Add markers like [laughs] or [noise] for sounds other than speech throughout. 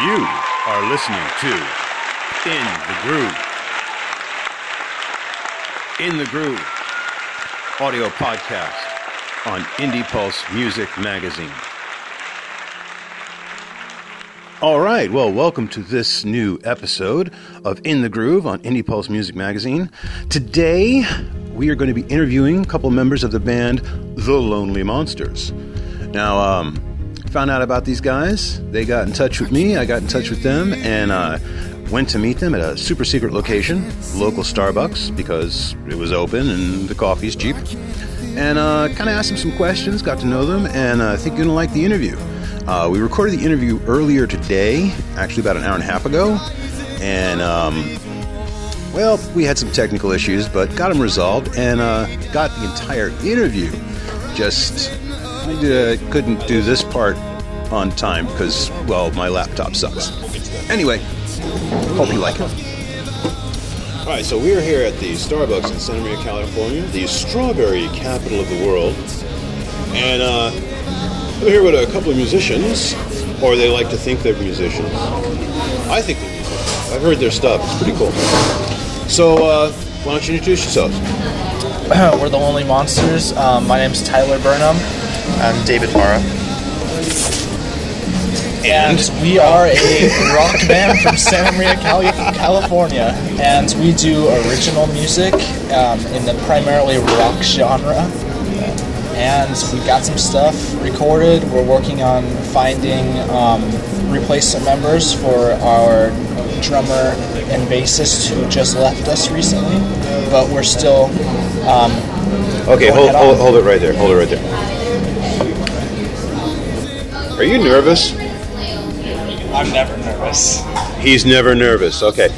You are listening to In the Groove. In the Groove, audio podcast on Indie Pulse Music Magazine. All right, well, welcome to this new episode of In the Groove on Indie Pulse Music Magazine. Today, we are going to be interviewing a couple members of the band The Lonely Monsters. Now, um, found out about these guys. They got in touch with me. I got in touch with them and uh, went to meet them at a super secret location, local Starbucks, because it was open and the coffee's cheap. And uh, kind of asked them some questions, got to know them, and uh, I think you're to like the interview. Uh, we recorded the interview earlier today, actually about an hour and a half ago, and um, well, we had some technical issues, but got them resolved and uh, got the entire interview. Just I uh, couldn't do this part on time because, well, my laptop sucks. Anyway, hope you like it. All right, so we're here at the Starbucks in Santa Maria, California, the strawberry capital of the world. And uh, I'm here with a couple of musicians, or they like to think they're musicians. I think they're musicians. I've heard their stuff, it's pretty cool. So, uh, why don't you introduce yourselves? [clears throat] We're the Lonely Monsters. Um, my name's Tyler Burnham. I'm David Parra. And we are a rock [laughs] band from Santa Maria, Cali- California. And we do original music um, in the primarily rock genre. And we got some stuff recorded. We're working on finding um, replacement members for our drummer and bassist who just left us recently. But we're still. Um, Okay, hold, hold, hold it right there. Hold it right there. Are you nervous? I'm never nervous. He's never nervous. Okay.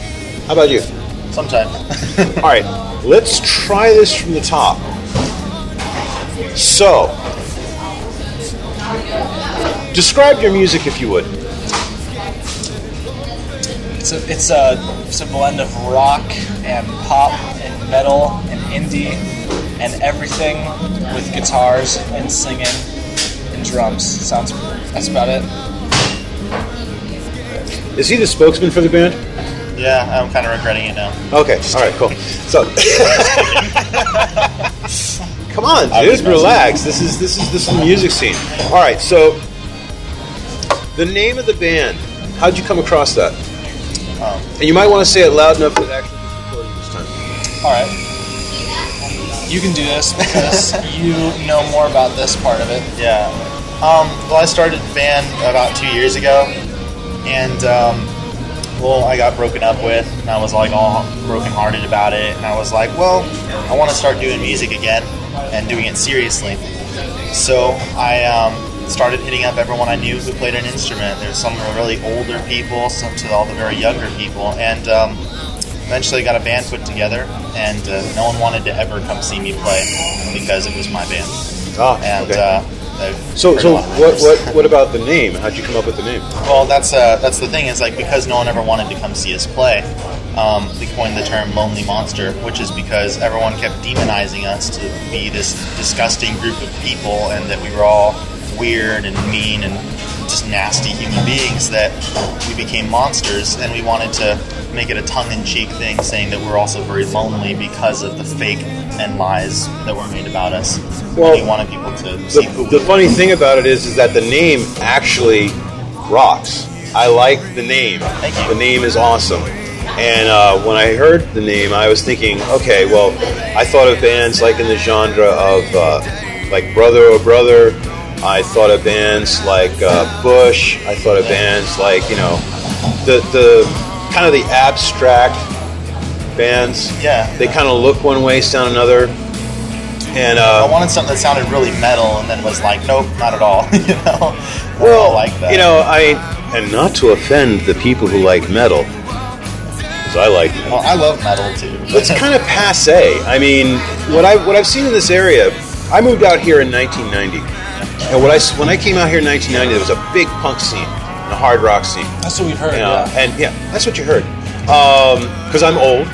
How about you? Sometimes. [laughs] All right, let's try this from the top. So, describe your music if you would. It's a it's a it's a blend of rock and pop and metal and indie and everything with guitars and singing and drums. Sounds that's about it. Is he the spokesman for the band? yeah, I'm kind of regretting it now. Okay, all right, cool. So, [laughs] come on, dude, relax. This is this is this is the music scene. All right, so the name of the band. How'd you come across that? Um, And you might want to say it loud enough that it actually gets recorded this time. All right, you can do this because [laughs] you know more about this part of it. yeah. Um, well, I started the band about two years ago, and um, well, I got broken up with, and I was like all brokenhearted about it, and I was like, well, I want to start doing music again and doing it seriously. So I um, started hitting up everyone I knew who played an instrument. There's some really older people, some to all the very younger people, and um, eventually got a band put together. And uh, no one wanted to ever come see me play because it was my band. Ah, And okay. uh, I've so, so what, what, what about the name? How'd you come up with the name? Well, that's uh, that's the thing. Is like because no one ever wanted to come see us play, um, we coined the term "lonely monster," which is because everyone kept demonizing us to be this disgusting group of people, and that we were all weird and mean and just nasty human beings. That we became monsters, and we wanted to make it a tongue-in-cheek thing, saying that we're also very lonely because of the fake and lies that were made about us. Well, we wanted people to see who The, the funny thing about it is, is that the name actually rocks. I like the name. Thank you. The name is awesome. And uh, when I heard the name, I was thinking, okay, well, I thought of bands like in the genre of uh, like Brother or Brother. I thought of bands like uh, Bush. I thought of bands like you know the the kind of the abstract bands. Yeah. They kind of look one way, sound another. And uh, I wanted something that sounded really metal, and then was like, nope, not at all. [laughs] you know, Well, like that. you know, I and not to offend the people who like metal, because I like metal. well, I love metal too. It's kind of passe. I mean, what I what I've seen in this area, I moved out here in 1990, and what I s- when I came out here in 1990, there was a big punk scene, and a hard rock scene. That's what we've heard. You know, yeah. and yeah, that's what you heard. Because I'm old,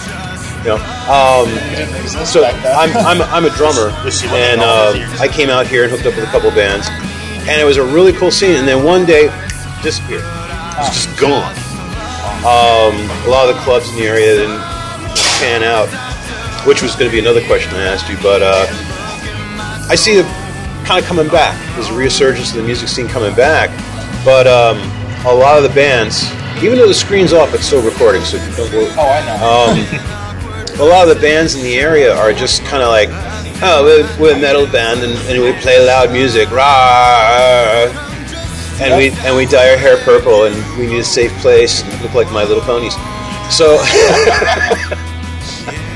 you know. Um, We didn't exist so. I'm, I'm, I'm a drummer, [laughs] Wish you would've and uh. I came out here and hooked up with a couple bands, and it was a really cool scene. And then one day, disappeared. It's just gone. Um, a lot of the clubs in the area didn't pan out, which was going to be another question I asked you. But uh, I see it kind of coming back. There's a resurgence of the music scene coming back. But um, a lot of the bands, even though the screen's off, it's still recording. So don't worry. Oh, I know. Um, a lot of the bands in the area are just kind of like, oh, we're, we're a metal band and, and we play loud music, rah, and we and we dye our hair purple and we need a safe place and look like My Little Ponies. So, [laughs]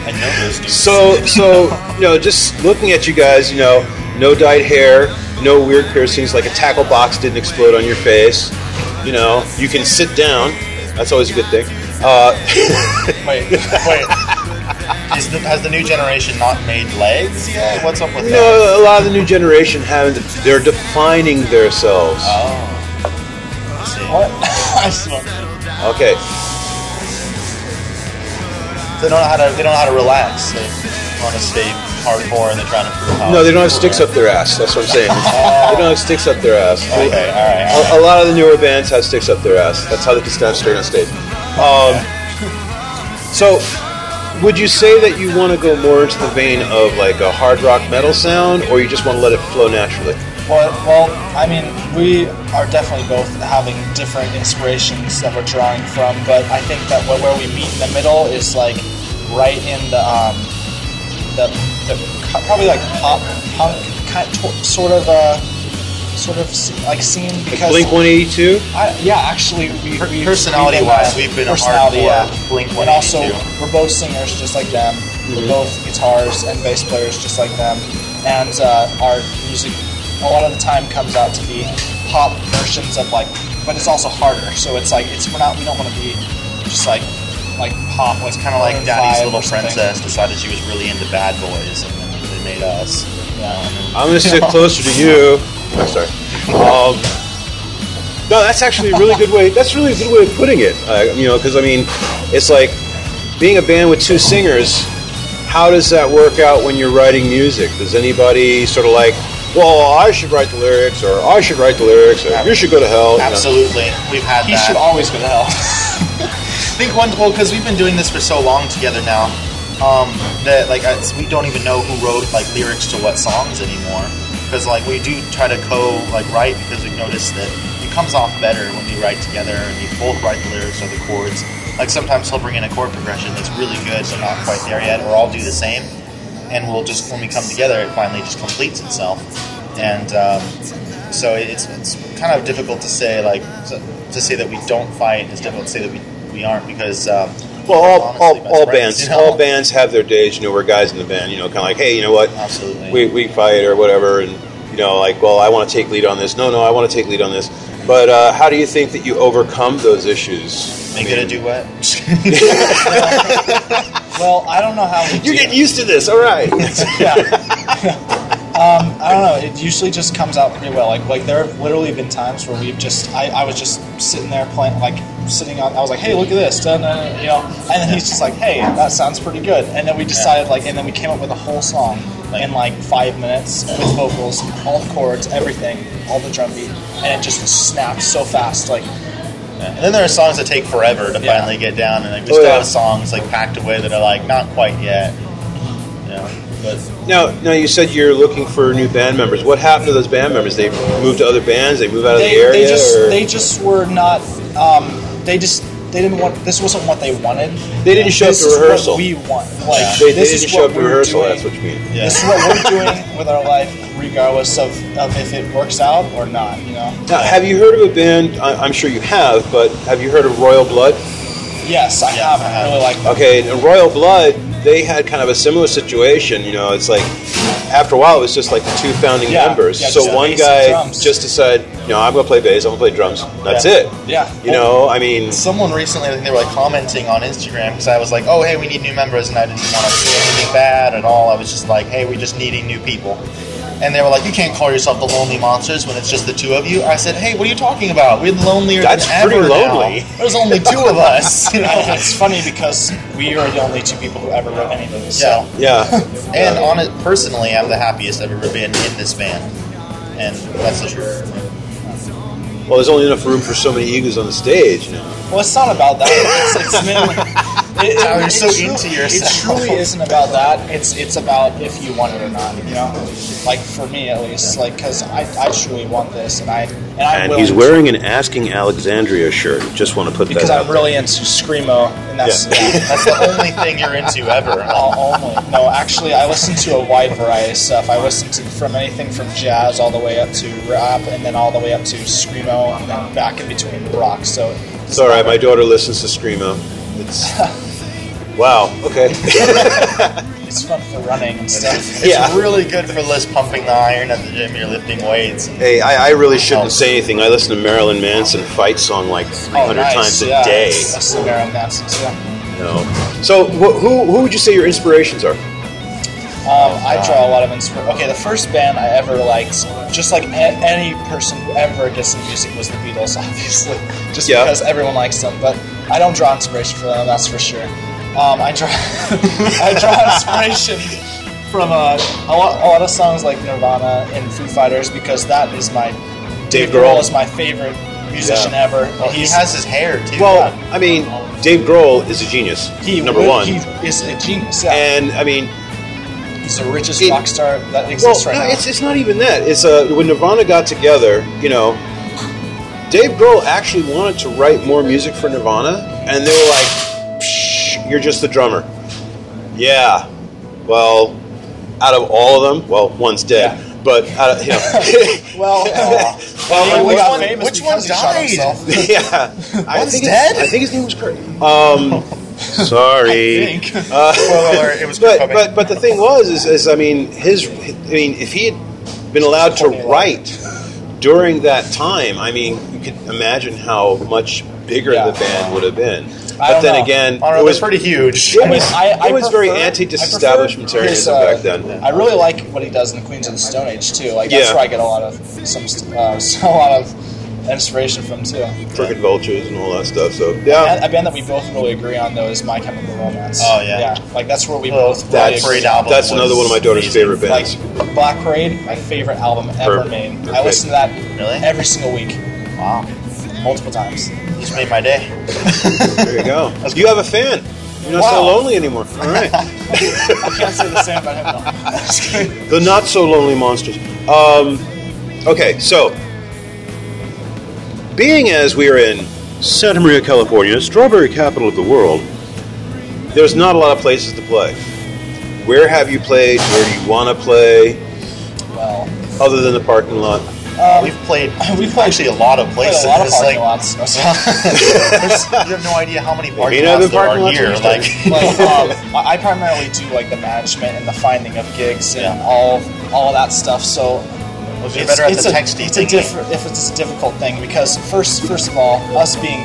I know those [laughs] dudes. so, so, you know, just looking at you guys, you know, no dyed hair, no weird piercings, like a tackle box didn't explode on your face. You know, you can sit down. That's always a good thing. Uh, [laughs] wait, wait. Is the, has the new generation not made legs yet? What's up with you that? know, a lot of the new generation haven't. They're defining themselves. Oh. I see. What? [laughs] I swear. Okay. They don't know how to. They don't know how to relax. They want to stay hardcore and they're trying to prove how. No, they don't have sticks up their ass. That's what I'm saying. [laughs] they don't have sticks up their ass. Okay, all right. All right. A, a lot of the newer bands have sticks up their ass. That's how they can stand straight on stage. Um, so, would you say that you want to go more into the vein of like a hard rock metal sound, or you just want to let it flow naturally? Well, well, I mean, we are definitely both having different inspirations that we're drawing from, but I think that where we meet in the middle is like right in the um, the, the probably like pop punk kind of, sort of uh, sort of like scene because Blink 182. Yeah, actually, we, Per- we personality-wise, we've we've been been, uh, a personality, hardcore yeah. Blink and also 182. we're both singers just like them. Mm-hmm. We're both guitars and bass players just like them, and uh, our music a lot of the time comes out to be pop versions of like, but it's also harder. So it's like it's we're not we don't want to be just like like pop. was kind of like Daddy's Little. Princess decided she was really into Bad Boys, and then they made us. Yeah. I'm gonna sit [laughs] closer to you. I'm sorry. Um, no, that's actually a really good way. That's really a good way of putting it. Uh, you know, because I mean, it's like being a band with two singers. How does that work out when you're writing music? Does anybody sort of like, well, I should write the lyrics, or I should write the lyrics, or you should go to hell? you know? Absolutely, we've had He that. should always go to hell. [laughs] Think one well because we've been doing this for so long together now um, that like I, we don't even know who wrote like lyrics to what songs anymore. Because like we do try to co like write because we've noticed that it comes off better when we write together and we both write the lyrics or the chords. Like sometimes he'll bring in a chord progression that's really good but not quite there yet or I'll do the same and we'll just when we come together it finally just completes itself. And um, so it's it's kind of difficult to say like to, to say that we don't fight. It's difficult to say that we, we aren't because um, Well, all, honestly, all, all bands, you know? all bands have their days. You know, we're guys in the band. You know, kind of like, hey, you know what? Absolutely. We, we fight or whatever, and you know, like, well, I want to take lead on this. No, no, I want to take lead on this. But uh, how do you think that you overcome those issues? Make I it a mean, duet. [laughs] well, I don't know how You're do getting used to this. All right. [laughs] yeah. [laughs] um, I don't know. It usually just comes out pretty well. Like like there have literally been times where we've just I, I was just sitting there playing like sitting on I was like hey look at this dun, dun, dun, you know and then he's just like hey that sounds pretty good and then we decided like and then we came up with a whole song in like five minutes with vocals all the chords everything all the drum beat and it just snapped so fast like and then there are songs that take forever to Yeah. finally get down, and like, we Oh, still yeah. have songs like packed away that are like not quite yet. Yeah, but now, now you said you're looking for new band members. What happened to those band members? They moved to other bands. They moved out of they, the area. they just or? they just were not um, they just they didn't want this wasn't what they wanted They didn't show up this to is what rehearsal. we want like they, they this didn't is show what up to we're rehearsal. doing. That's what you mean. yeah. this is what we're doing with our life regardless of, of if it works out or not you know Now, have you heard of a band? I- I'm sure you have, but have you heard of Royal Blood? yes I Yeah, have I I really like them. Okay, Royal Blood, they had kind of a similar situation. You know, it's like after a while, it was just like the two founding Yeah, members. yeah, so one guy just decided, you know, I'm going to play bass, I'm going to play drums. That's Yeah. it. yeah You know, I mean, Someone recently, I think they were like commenting on Instagram because I was like, "Oh, hey, we need new members," and I didn't want to say anything bad at all. I was just like, "Hey, we're just needing new people." And they were like, "You can't call yourself the Lonely Monsters when it's just the two of you." I said, "Hey, what are you talking about? We're lonelier That's than pretty ever now. lonely. There's only two of us." [laughs] You know? it's funny because we are the only two people who ever wrote anything so Yeah. yeah. [laughs] And on it personally, I'm the happiest I've ever been in this band, and that's the truth. well, there's only enough room for so many egos on the stage. You know. Well, it's not about that. It's, it's mainly. [laughs] It, Tyler, you're so tru- into It truly isn't about that. It's it's about if you want it or not. You know, like for me at least, like because I, I truly want this, and I and I'm And willing he's to- wearing an Asking Alexandria shirt. Just want to put because that because I'm out really into screamo, and that's Yeah. yeah. That's the only thing you're into ever. [laughs] All- only. No, actually, I listen to a wide variety of stuff. I listen to from anything from jazz all the way up to rap, and then all the way up to screamo, and then back in between rock. So It's all right. My daughter listens to screamo. It's [laughs] wow. Okay. [laughs] it's fun for running and stuff. [laughs] It's Yeah. really good for less pumping the iron at the gym. You're lifting weights. hey, I, I really shouldn't Oh. say anything. I listen to Marilyn Manson fight song like 300 Oh, nice. times a yeah, day. That's the Marilyn Manson too. You know. So, wh- who who would you say your inspirations are? Um, I draw a lot of inspiration. Okay, the first band I ever liked, just like a- any person who ever gets into music, was the Beatles, [laughs] obviously, just Yeah. because everyone likes them. But I don't draw inspiration from them, that's for sure. Um, I draw, [laughs] I draw [laughs] inspiration from uh, a, lot, a lot of songs like Nirvana and Foo Fighters because that is my Dave Dave Grohl Grohl. is my favorite musician Yeah. ever. Well, he has his hair too. Well, I mean, Dave Grohl is a genius. he number would- one. He is a genius. Yeah, and I mean, he's the richest it- rock star that well, exists right no, now. it's it's not even that. It's uh, when Nirvana got together, you know, Dave Grohl actually wanted to write more music for Nirvana, and they were like, Psh, "You're just the drummer." Yeah. Well, out of all of them, well, one's dead, Yeah. but out of, you know, [laughs] Well, [laughs] Aw. well, which one- famous which one died? [laughs] yeah, I One's think dead? His, I think his name was Kurt. Um, [laughs] sorry. Uh, [laughs] alert, it was but, but but the thing was is, is I mean his I mean if he had been allowed to write during that time I mean you could imagine how much bigger Yeah. the band would have been. But then know. again, know, it was pretty huge. It was, I, I it was very prefer- I anti-disestablishmentarianism his, uh, back then. I really like what he does in the Queens of the Stone Age too. Like that's Yeah. where I get a lot of some uh, [laughs] a lot of inspiration from too. Crooked Vultures and all that stuff. So yeah, A band that we both really agree on though is My Chemical Romance. Oh, yeah. yeah. Like that's where we Well, both Black really Parade agree. album that's another one of my daughter's amazing. favorite bands. Like Black Parade, my favorite album ever Perfect. made. I Perfect. listen to that Really? every single week, Wow, multiple times. you just made my day. there you go. [laughs] You have a fan. You're not so lonely anymore. All right. [laughs] I can't say the same about him though. The not so lonely monsters. Um, okay, so being as we are in Santa Maria, California, strawberry capital of the world, there's not a lot of places to play. Where have you played? Where do you want to play? well, Other than the parking lot. we've played. [clears throat] We've played- actually a lot of played places. a lot of It's parking like, lots. [laughs] you have no idea how many parking not lots been there parking are lots here. when [laughs] you Like, um, I I primarily do like the management and the finding of gigs and Yeah. all all of that stuff. So was you better at the a, texting it's a thingy? different if it's a difficult thing because first first of all, us being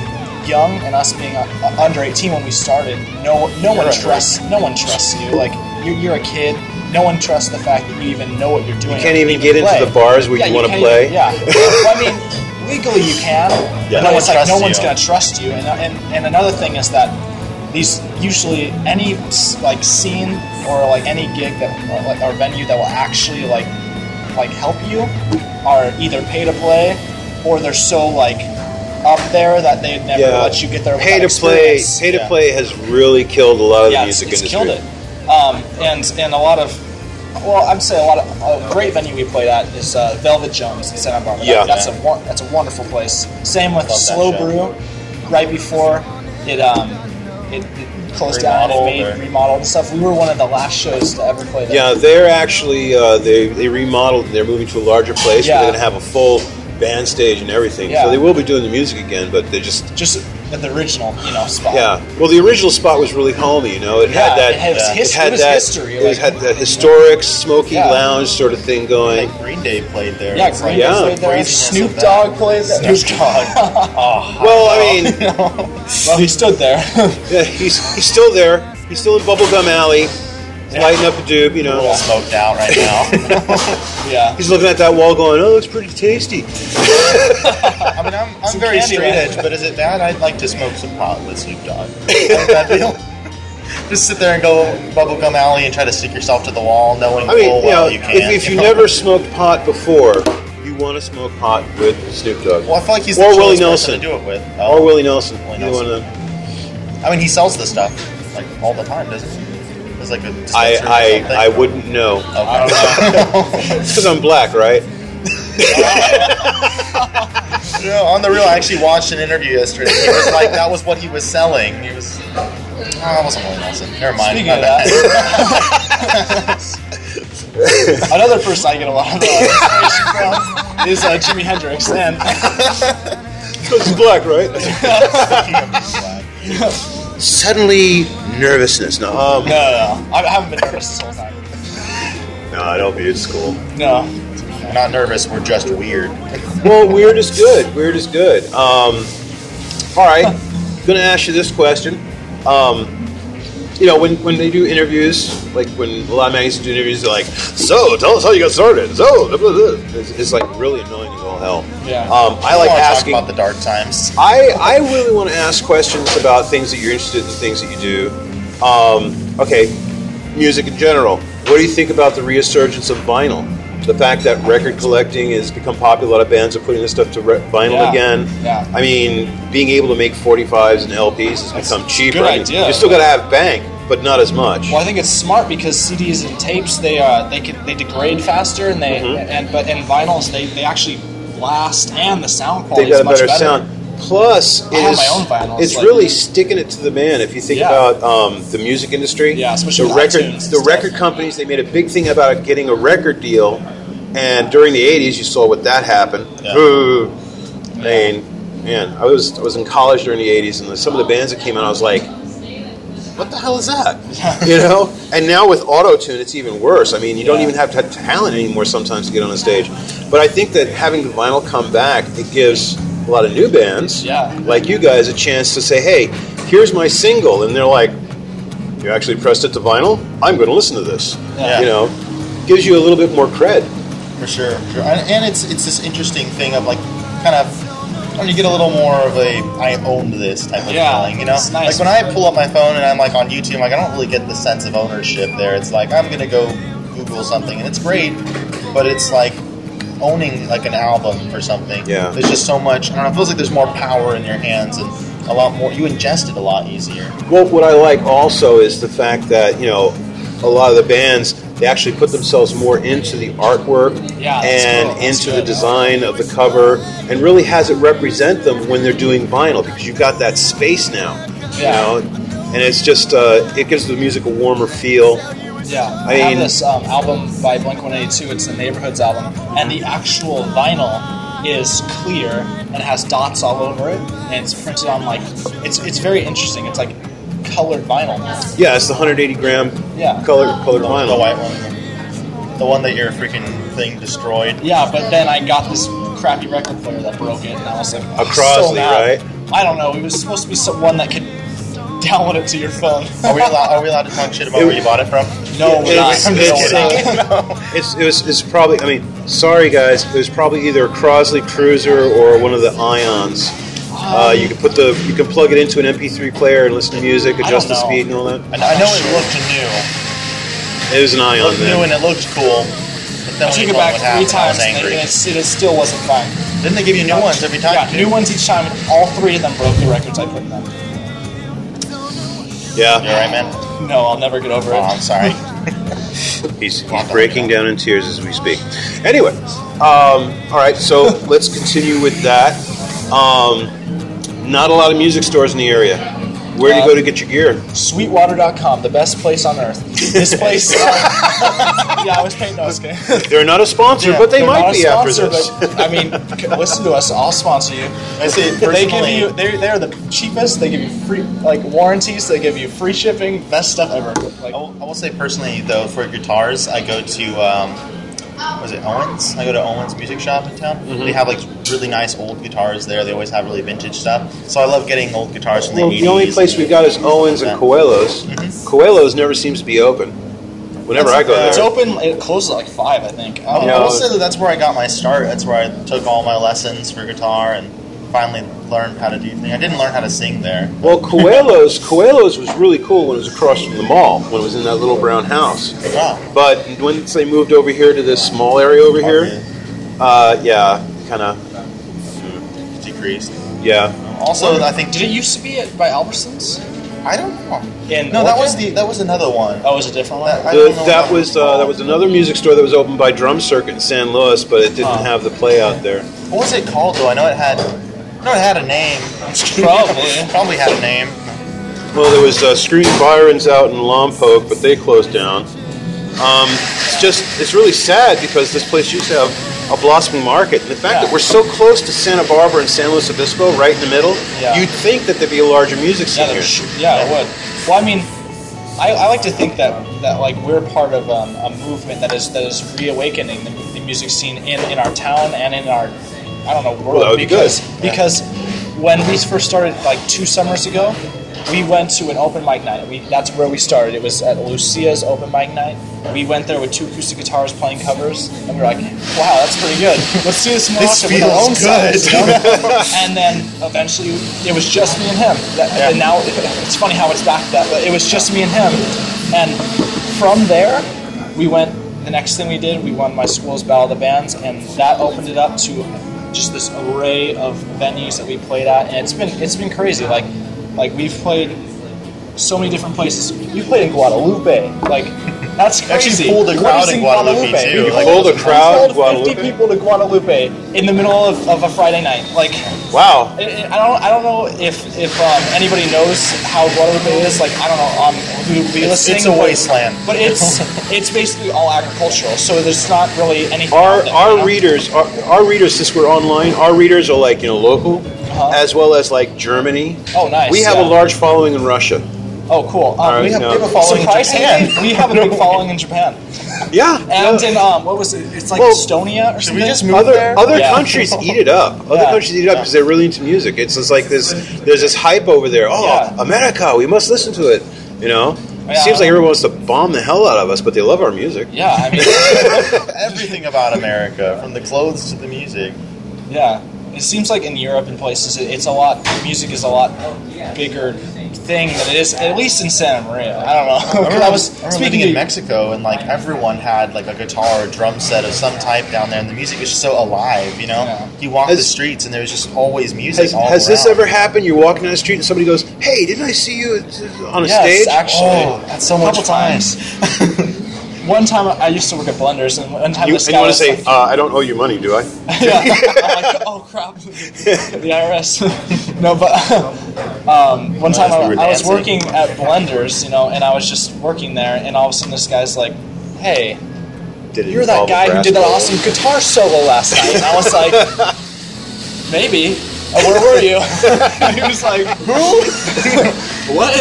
young and us being uh, uh, under 18 when we started, no no one trusts no one trusts you. Like you're, you're a kid. No one trusts the fact that you even know what you're doing. You can't or even get into the bars where Yeah, you want to play. even- yeah. [laughs] well, I mean, legally you can. Yeah, but no one it's like no one's going to trust you. And, and and another thing is that these usually any like scene or like any gig that or, like, or venue that will actually like like help you are either pay to play or they're so like up there that they'd never Yeah. let you get there. Pay to without play. experience. Pay to play has really killed a lot of Yeah, the it's, music it's industry. killed it. Um, and and a lot of well, I'd say a lot of a great venue we played at is uh, Velvet Jones in Santa Barbara. Yeah. That- that's a won- that's a wonderful place. Same with SLO. Brew. Right before it um it, it closed down and Remodeled made or- remodeled and stuff. We were one of the last shows to ever play there. Yeah, they're actually uh, they they remodeled. They're moving to a larger place. Yeah. Where they're gonna have a full band stage and everything. Yeah. So they will be doing the music again, but they just just at the original, you know, spot. yeah. Well, the original spot was really homey. You know, it Yeah, had that. it has yeah. Uh, his- it had it was that. history. It was- like- had that historic smoky Yeah. lounge sort of thing going. think Green Day played there. Yeah, It's Green Day Yeah. played there. craziness Snoop of that. Dogg played there. Snoop Dogg. [laughs] oh, Well, I mean, [laughs] well, he stood there. [laughs] yeah, he's he's still there. He's still in Bubblegum Alley, He's lighting up a doob. You know. a little know, smoked out right now. [laughs] yeah. he's looking at that wall, going, "Oh, it looks pretty tasty." [laughs] I mean, I'm, I'm very straight edge, but is it bad? I'd like to smoke some pot with Snoop Dogg. [laughs] That deal? Just sit there and go bubblegum alley and try to stick yourself to the wall, knowing I mean, full you know, well you if, can't. if you never smoked pot before, you want to smoke pot with Snoop Dogg Well, I feel like he's Or the Willie chillest person Nelson. to do it with. or oh. Willie Nelson? Willie Either one of Nelson. I mean, he sells this stuff like all the time, doesn't he? There's like a I dispenser or I, something. I wouldn't know. It's [laughs] because I'm black, right? [laughs] You know, on the real, I actually watched an interview yesterday. He was like, that was what he was selling. He was. Oh, it wasn't Willie Nelson. Never mind. Speaking of bad. [laughs] Another person I get a lot of uh, inspiration from is uh, Jimi Hendrix, and Because he's black, right? Suddenly nervousness. No, um, no, no, I haven't been nervous this whole time. [laughs] no, I don't think it's cool. No, We're not nervous. We're just weird. [laughs] Well, weird is good. Weird is good. Um, all right, gonna ask you this question. Um, you know, when, when they do interviews, like when a lot of magazines do interviews, they're like, "So, tell us how you got started." So, blah, blah, blah." It's, it's like really annoying as all hell. Yeah. Um, I like want to talk asking. about the dark times. I, I really want to ask questions about things that you're interested in, things that you do. Um, okay, music in general. What do you think about the resurgence of vinyl? The fact that record collecting has become popular. A lot of bands are putting this stuff to re- vinyl Yeah, again. yeah. I mean, being able to make 45s and LPs has That's become cheaper. good idea. You still got to have bank, but not as much. well, I think it's smart because CDs and tapes they uh, they can they degrade faster, and they Mhm. and but in vinyls they, they actually last, and the sound They quality got is a much better, better. sound. Plus, it is- vinyls, it's like- really sticking it to the man. If you think Yeah. about um, the music industry, Yeah, especially the record, the record companies, they made a big thing about getting a record deal. And during the '80s, you saw what that happened. Yeah. Ooh. I mean, man, I was I was in college during the '80s, and some of the bands that came out, I was like, "What the hell is that?" you know. And now with auto tune, it's even worse. I mean, you don't even have to have talent anymore sometimes to get on the stage. But I think that having the vinyl come back, it gives a lot of new bands, Yeah. like you guys, a chance to say, "Hey, here's my single," and they're like, "You actually pressed it to vinyl? I'm going to listen to this." Yeah. You know, gives you a little bit more cred. For sure, for sure. And, it's it's this interesting thing of like kind of when you get a little more of a I owned this type of Yeah, feeling, you know. it's nice. Like when I pull up my phone and I'm like on YouTube, like I don't really get the sense of ownership there. It's like I'm gonna go Google something and it's great, but it's like owning like an album or something. Yeah. There's just so much. I don't know. It feels like there's more power in your hands and a lot more. You ingest it a lot easier. Well, what I like also is the fact that you know a lot of the bands they actually put themselves more into the artwork Yeah, and cool. That's into the design of the cover, and really has it represent them when they're doing vinyl because you've got that space now. You know, and it's just uh, it gives the music a warmer feel. Yeah, I I, have this um, album by Blink One Eighty Two. It's the Neighborhoods album, and the actual vinyl is clear and has dots all over it, and it's printed on like it's it's very interesting. It's like colored vinyl. Yeah, it's the 180 gram Yeah. color colored The, vinyl. the white one, the one that your freaking thing destroyed. Yeah, but then I got this crappy record player that broke it, and I was like, A Crosley, so right? I don't know. It was supposed to be some, one that could download it to your phone. Are we allowed? Are we allowed to talk shit about It- where you bought it from? no, we're not. It's- I'm it's, just uh, kidding. [laughs] It's, it was it's probably I mean sorry guys it was probably either a Crosley Cruiser or one of the Ions. Uh, you can put the you can plug it into an MP3 player and listen to music, adjust the speed and all that. I know, I know it looked new. It was an It Ion new and it looked cool. But then I took it back me what happened, three I was times, and angry. it, it, it still wasn't fine. Didn't they give you new ones every time? Yeah, new ones each time. All three of them broke the records I put in them. Yeah, You alright, man? No, I'll never get over Oh, it. I'm sorry. [laughs] he's, he's breaking down in tears as we speak. Anyway, um, all right, so [laughs] let's continue with that. Um, not a lot of music stores in the area. Where do you Uh, go to get your gear? Sweetwater.com, the best place on earth. This place. [laughs] uh, yeah, I was paid. No, I was. They're not a sponsor, but they might not a be after sponsor, this. but, I mean, listen to us. I'll sponsor you. I say They give you. They're, they're the cheapest. They give you free like warranties. They give you free shipping. Best stuff ever. Like, I will, I will say personally though, for guitars, I go to um, was it Owens? I go to Owens Music Shop in town. Mm-hmm. They have like really nice old guitars there. They always have really vintage stuff. So I love getting old guitars from Well, the 80s. the only place we've got is Owens and Yeah. Coelho's. Coelho's never seems to be open. Whenever I go there, it's open. It closes at like five, I think. I, Yeah. I will say that that's where I got my start. That's where I took all my lessons for guitar and finally learned how to do things. I didn't learn how to sing there. Well, [laughs] Coelho's Coelho's was really cool when it was across from the mall, when it was in that little brown house. Wow. But once they moved over here to this small area over here, yeah. Uh, yeah, kind of. decreased. Yeah. Also, I think Did it used to be at, by Albertsons? I don't know. In No, that was the that was another one. Oh, it was a different one. That- I The, don't know that what was it's uh, that was another music store that was opened by Drum Circuit in San Luis, but it didn't Huh. have the play out there. What was it called though? I know it had. No, it had a name. [laughs] Probably. Probably had a name. Well, there was uh, Screaming Byron's out in Lompoc, but they closed down. Um, it's just it's really sad because this place used to have a blossoming market, and the fact that we're so close to Santa Barbara and San Luis Obispo, right in the middle, Yeah. you'd think that there'd be a larger music scene there here. sh- yeah, it would. Well, I mean, I, I like to think that that like we're part of um, a movement that is that is reawakening the, the music scene in, in our town and in our I don't know world that would be because good. because when we first started like two summers ago, we went to an open mic night. We that's where we started. It was at Lucia's open mic night. We went there with two acoustic guitars playing covers, and we were like, "Wow, that's pretty good. Let's do this more [laughs] This often with our own you know? [laughs] and then eventually it was just me and him. That, Yeah. And now [laughs] it's funny how it's back that, but it was just me and him. And from there, we went. The next thing we did, we won my school's Battle of the Bands, and that opened it up to just this array of venues that we played at, and it's been it's been crazy. Like like we've played so many different places. We played in Guadalupe. Like that's Actually crazy. pulled a crowd in Guadalupe, too. We Like, pulled a crowd in pulled Fifty people to Guadalupe in the middle of, of a Friday night. Like Wow. I I don't, I don't know if if um, anybody knows how Guadalupe is. Like I don't know um, who would be It's- listening. it's a but- wasteland. but it's [laughs] it's basically all agricultural. So there's not really anything. Our there, our you know? readers, our, our readers, since we're online, our readers are like you know local, Uh-huh. as well as like Germany. Oh, nice, We have yeah. a large following in Russia. Oh, cool. Um, right, we, have, no. we have a following in Japan. [laughs] we have a big following in Japan, Yeah. and yeah. in um, what was it? It's like Well, Estonia or Should something. we just move other there? other Yeah. countries [laughs] eat it up. Other Yeah. countries eat it up because they're really into music. It's just like this. There's this hype over there. Oh, Yeah. America, we must listen to it. You know, Yeah. it seems like everyone wants to bomb the hell out of us, but they love our music. Yeah, I mean, [laughs] Everything about America, from the clothes to the music. yeah. It seems like in Europe and places, it's a lot. Music is a lot bigger thing that it is, at least in Santa Maria. I don't know. I remember, [laughs] I was I remember speaking living in Mexico, and like everyone had like a guitar or drum set of some type down there, and the music was just so alive. You know, Yeah. you walk the streets, and there was just always music. Has, all has this ever happened? You're walking down the street and somebody goes, "Hey, didn't I see you uh, on a Yes, stage?" actually, Oh, that's so a much couple fun. times. [laughs] one time I used to work at Blenders, and one time You, this and guy you want to was say, like, uh, "I don't owe you money, do I?" [laughs] yeah. I'm like, oh crap, [laughs] the IRS. [laughs] no, but um, one time I, I was working at Blenders, you know, and I was just working there, and all of a sudden this guy's like, "Hey, Did you're that guy who did that awesome guitar solo last night." And I was like, "Maybe." Uh, where were you? and [laughs] he was like, "Who? [laughs] what?"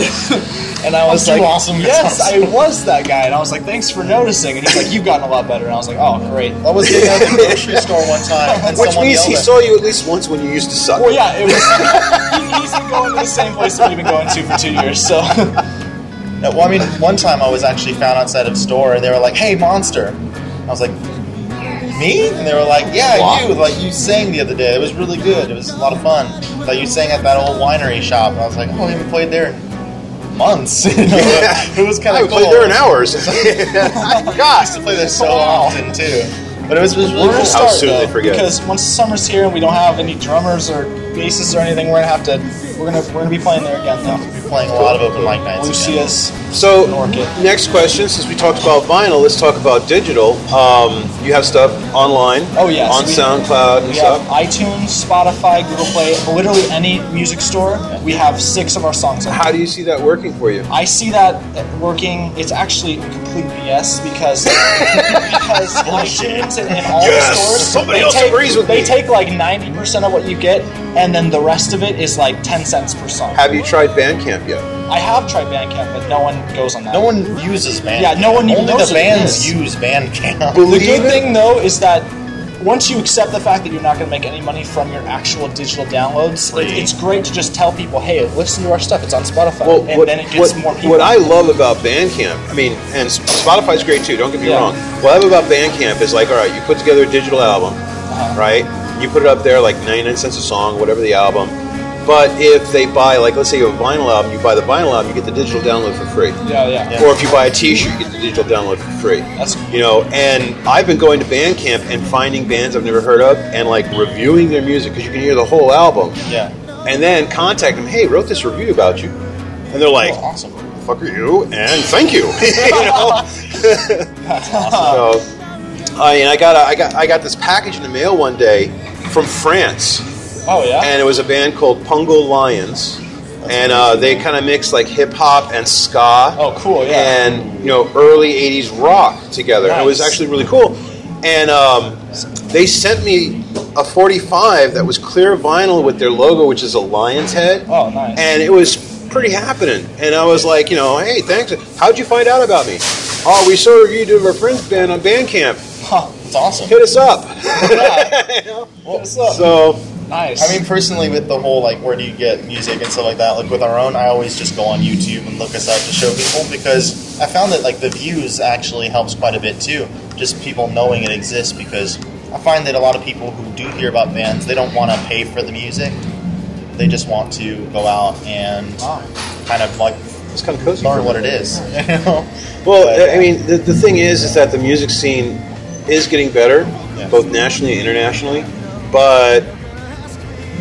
And I was two like, awesome "Yes, I was that guy." And I was like, "Thanks for noticing." And he's like, "You've gotten a lot better." And I was like, "Oh, great." I was in at the grocery [laughs] store one time, and Which means he saw you at least once when you used to suck. Well, yeah, it was. he, he's been going to the same place that we've been going to for two years. So, No, well, I mean, one time I was actually found outside of a store, and they were like, "Hey, monster!" I was like, "Me?" And they were like, "Yeah, you. Like you sang the other day. It was really good. It was a lot of fun. Like you sang at that old winery shop." And I was like, "Oh, I haven't played there in months." [laughs] You know, it was kind of cool. played there in hours. [laughs] [laughs] I God, used to play there so oh, often too, but it was, it was really cool. start soon though, they forget. because once the summer's here and we don't have any drummers or bassists or anything, we're gonna have to. We're gonna we're gonna be playing there again though. We're playing a lot of open mic nights. again. Lucia's. So, next question. Since we talked about vinyl, let's talk about digital. Um, you have stuff online. Oh, yes, on we- SoundCloud and We have stuff. iTunes, Spotify, Google Play, literally any music store. We have six of our songs. on How do you see that working for you? I see that working. It's actually complete BS because because iTunes and, and all Yes, the stores somebody they else take, agrees with they me. take like ninety percent of what you get, and then the rest of it is like ten cents per song. Have you tried Bandcamp yet? I have tried Bandcamp, but no one goes on that. No one uses Bandcamp. Yeah, no one even Only knows the bands use Bandcamp. The good it? thing though is that once you accept the fact that you're not going to make any money from your actual digital downloads, it, it's great to just tell people, "Hey, listen to our stuff. It's on Spotify," Well, and what, then it gets what, more people. what I love about Bandcamp, I mean, and Spotify's great too. Don't get me Yeah. wrong. What I love about Bandcamp is like, all right, you put together a digital album, Uh-huh. right? You put it up there like 99 cents a song, whatever the album. But if they buy, like, let's say you have a vinyl album, you buy the vinyl album, you get the digital download for free. Yeah, yeah. Or if you buy a T-shirt, you get the digital download for free. That's You know, and I've been going to Bandcamp and finding bands I've never heard of and like reviewing their music because you can hear the whole album, Yeah. and then contact them. Hey, wrote this review about you, and they're like, oh, awesome. "Fuck are you?" and thank you. [laughs] you know? [laughs] so, I mean, I got a, I got I got this package in the mail one day from France Oh yeah. and it was a band called Pungo Lions, and uh, they kind of mixed like hip hop and ska. Oh, cool, yeah. And you know, early '80s rock together. And It was actually really cool. And um, they sent me a 45 that was clear vinyl with their logo, which is a lion's head. Oh, nice. And it was pretty happening. And I was like, you know, hey, thanks. How'd you find out about me? Oh, we saw a review of our friend's band on Bandcamp. Huh. It's awesome. Hit us up. Yeah. [laughs] You know? What's up? So nice. I mean, personally, with the whole like, where do you get music and stuff like that? Like with our own, I always just go on YouTube and look us up to show people because I found that like the views actually helps quite a bit too. Just people knowing it exists because I find that a lot of people who do hear about bands, they don't want to pay for the music. They just want to go out and Wow. kind of like it's kind of cozy. learn what it is. [laughs] You know? Well, But, I mean, the, the thing is, is that the music scene is getting better, Yeah. both nationally and internationally. But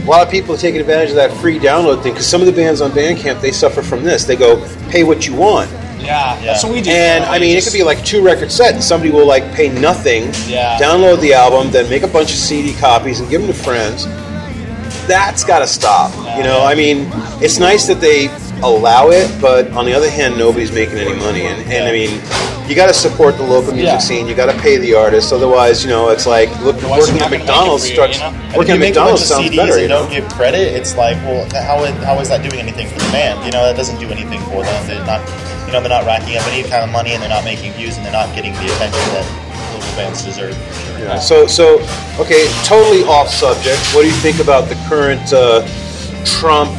a lot of people are taking advantage of that free download thing because some of the bands on Bandcamp they suffer from this. They go, "Pay what you want," yeah, Yeah. that's what we do. and I mean, it could be like two record set, and somebody will like pay nothing, Yeah. download the album, then make a bunch of CD copies and give them to friends. That's got to stop. You know, I mean, it's nice that they allow it, but on the other hand, nobody's making any money, and, and I mean, you got to support the local music Yeah. scene. You got to pay the artists, otherwise, you know, it's like look, working at not gonna make it McDonald's you, starts you know? Working at make a bunch McDonald's sounds CDs better. You know? don't give credit, it's like, well, how is, how is that doing anything for the band? You know, that doesn't do anything for them. They're not, you know, they're not racking up any kind of money, and they're not making views, and they're not getting the attention that local bands deserve. Yeah. So, so okay, totally off subject. What do you think about the current uh, Trump,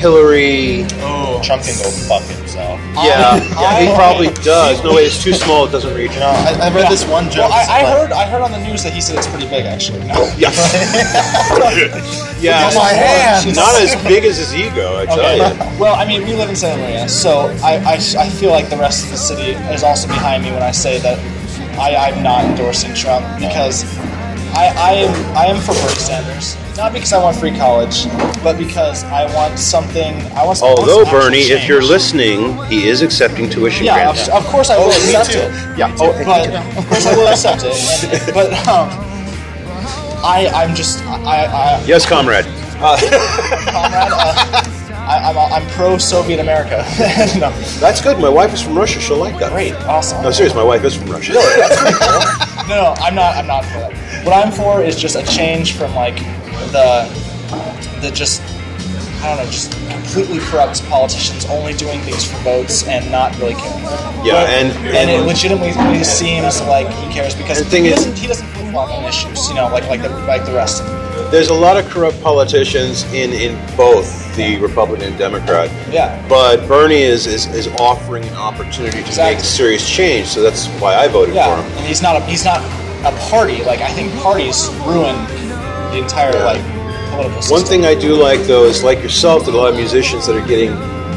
Hillary? Oh, Trump can go fuck himself. Yeah, [laughs] I- he probably [laughs] does. No way, it's too small. It doesn't reach. You know, I, I read Yeah. this one joke. Well, I, I heard I heard on the news that he said it's pretty big actually. [laughs] No. Yeah, yeah. My hands. Not as big as his ego, I tell Okay. you. Well, I mean, we live in Santa Maria, so I, I, I feel like the rest of the city is also behind me when I say that I, I'm not endorsing Trump because I, I am I am for Bernie Sanders. Not because I want free college, but because I want something. I want. I want Although Bernie, if you're listening, he is accepting tuition yeah, grants. of, of course I will Oh, accept too. it. Yeah. Oh, but of course I will accept it. And- but um, I I'm just I I yes, comrade. [laughs] comrade. Uh, I, I'm I'm pro Soviet America. [laughs] no, That's good. My wife is from Russia. She'll like that. great, awesome. No, serious. My wife is from Russia. No, no, I'm not. I'm not for that. What I'm for is just a change from like the the just I don't know, just completely corrupt politicians only doing things for votes and not really caring. Yeah, and- and it and- legitimately seems like he cares because The thing he is- doesn't he doesn't flip flop on issues, you know, like like the like the rest. There's a lot of corrupt politicians in, in both the Republican and Democrat. Yeah. But Bernie is, is, is offering an opportunity to Exactly. make serious change, so that's why I voted Yeah, for him. and he's not a he's not a party. Like I think parties ruin the entire Yeah. like political system. One thing I do like, though, is like yourself, that a lot of musicians that are getting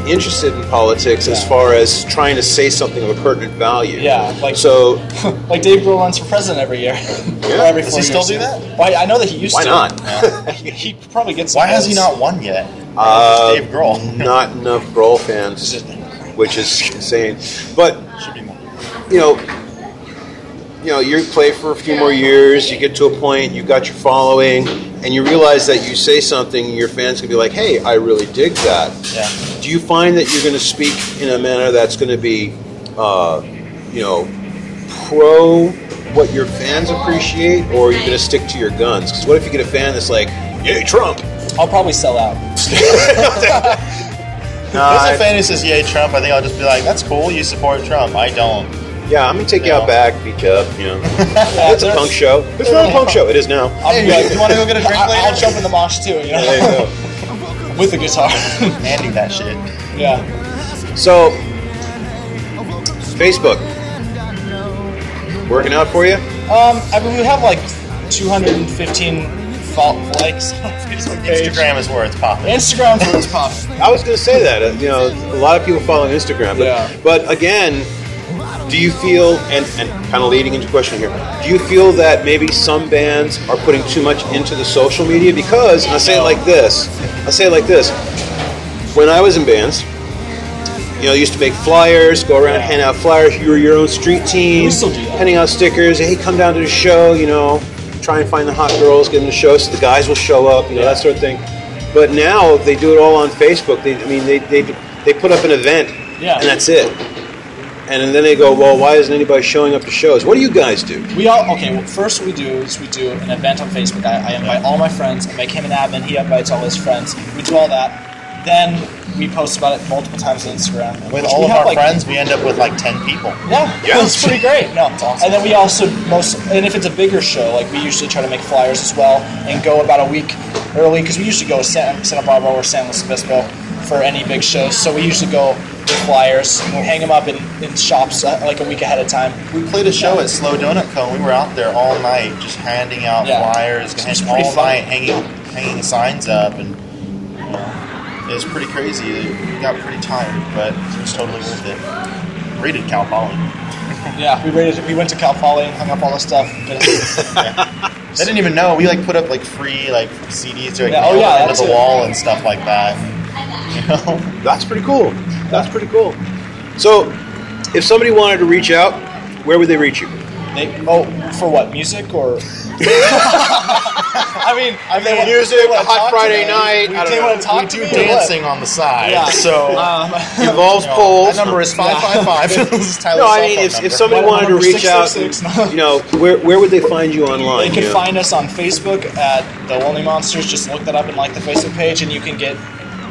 interested in politics as far as trying to say something of a pertinent value. Yeah, like- so. [laughs] like Dave Grohl runs for president every year. [laughs] Or every Does he still do that? Why I know that he used Why to. not? [laughs] he, he probably gets. Why has he not won yet? Uh, Dave Grohl. not enough Grohl fans, which is insane. But Should be more. you know, you know, you play for a few more years, you get to a point, you've got your following, and you realize that you say something, your fans can be like, "Hey, I really dig that." Yeah. Do you find that you're going to speak in a manner that's going to be, uh, you know, pro what your fans appreciate, or are you going to stick to your guns? Because what if you get a fan that's like, "Yay, Trump"? I'll probably sell out. [laughs] Nah, If there's I- a fan who says yay Trump, I think I'll just be like, that's cool, you support Trump. I don't. Yeah, I'm going to take you No. out back, beat you up. You know, Yeah, [laughs] it's a punk show. It's not a punk show. It is now. I'll be Hey, like, you wanna go get a [laughs] drink I- I'll later? jump in the mosh too. You know, There you go. [laughs] with the guitar. And do that shit. yeah. So, Facebook, working out for you? Um, I mean, we have like 215 follow, likes on Facebook page. Instagram is where it's popping. Instagram's where it's popping. I was going to say that. uh, You know, a lot of people follow Instagram, but, Yeah. but again, do you feel and, and kind of leading into question here? Do you feel that maybe some bands are putting too much into the social media? Because and I say it like this. I say it like this. When I was in bands, you know, used to make flyers, go around, hand out flyers. You were your own street team, We still do that. handing out stickers. Hey, come down to the show. You know, try and find the hot girls, get them to show, so the guys will show up. You know, Yeah. that sort of thing. But now they do it all on Facebook. They, I mean, they, they, they put up an event, Yeah. and that's it. And then they go, well, why isn't anybody showing up to shows? What do you guys do? We all okay. Well, first what we do is we do an event on Facebook. I, I invite all my friends. I make him an admin. He invites all his friends. We do all that. Then we post about it multiple times on Instagram. With all of our like- friends, we end up with like 10 people. Yeah, Yeah. it's pretty great. [laughs] No, it's awesome. and then we also most, and if it's a bigger show, like we usually try to make flyers as well and go about a week early because we usually go to Santa, Santa Barbara or San Luis Obispo for any big shows. So we usually go with flyers, and we hang them up in, in shops uh, like a week ahead of time. We played a show at SLO Donut Co. We were out there all night just handing out Yeah. flyers, It's hand- all fun. night hanging hanging signs up, and you know, it was pretty crazy. We got pretty tired, but it was totally worth it. Rated Cal Poly. [laughs] Yeah, we rated, we went to Cal Poly and hung up all the stuff. [laughs] They didn't even know. We like put up like free like CDs or like, Yeah, oh, yeah, into the wall and stuff like that. You [laughs] know, That's pretty cool. That's pretty cool. So, if somebody wanted to reach out, where would they reach you? They, oh, for what? Music or? [laughs] I mean, I mean, music, a hot Friday night. We, I don't know. want to talk we to do me or what? dancing on the side. Yeah. So Um, [laughs] Involves you know, polls. That number is five five five. This is Tyler's No, I mean, if, if somebody wanted to reach out, 666. you know, where, where would they find you online? They can you know? find us on Facebook at The Lonely Monsters. Just look that up and like the Facebook page, and you can get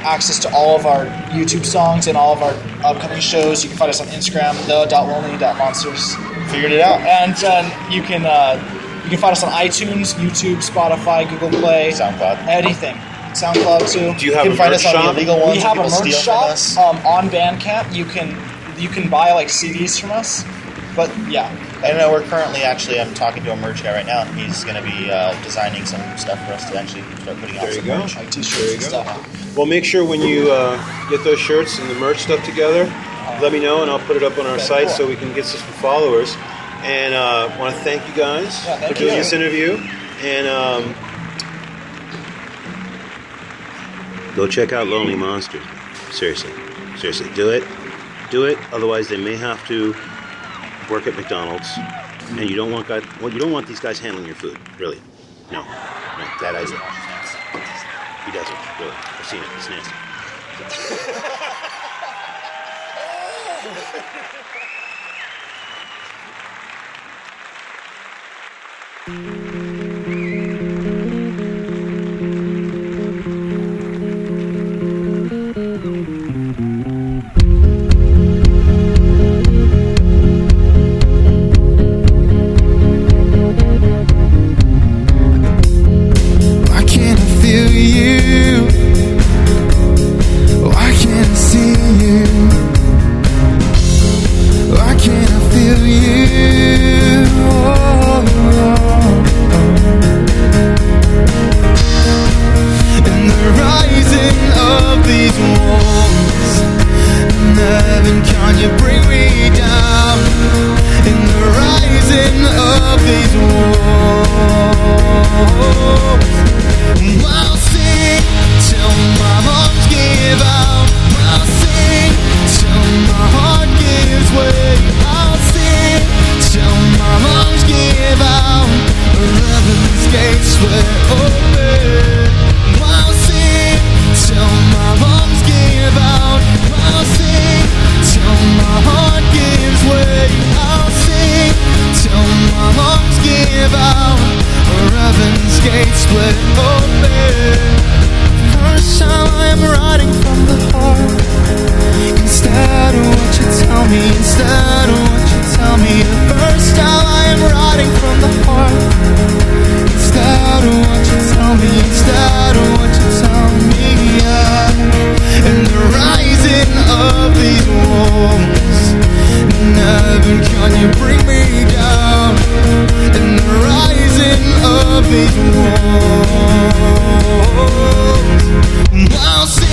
access to all of our YouTube songs and all of our upcoming shows. You can find us on Instagram, the.lonely.monsters. figured it out. And uh, you can uh, you can find us on iTunes, YouTube, Spotify, Google Play, SoundCloud. anything. SoundCloud too. Do you have You a find merch us on the shop? illegal ones. we have a merch shop um, on Bandcamp. You can you can buy like CDs from us. But yeah, I know we're currently actually. I'm talking to a merch guy right now, and he's going to be uh, designing some stuff for us to actually start putting out There you some go. merch. like There T-shirts you and go. stuff. Well, make sure when you uh, get those shirts and the merch stuff together, let me know, and I'll put it up on our Okay, site cool. so we can get some followers. And uh, want to thank you guys Yeah, thank for doing you. this interview. And um, go check out Lonely Monsters. Seriously, seriously, do it, do it. Otherwise, they may have to work at McDonald's, and you don't want guys. Well, you don't want these guys handling your food. Really, no, no. That I he doesn't really. I've seen it. It's nasty. [laughs] I'll see.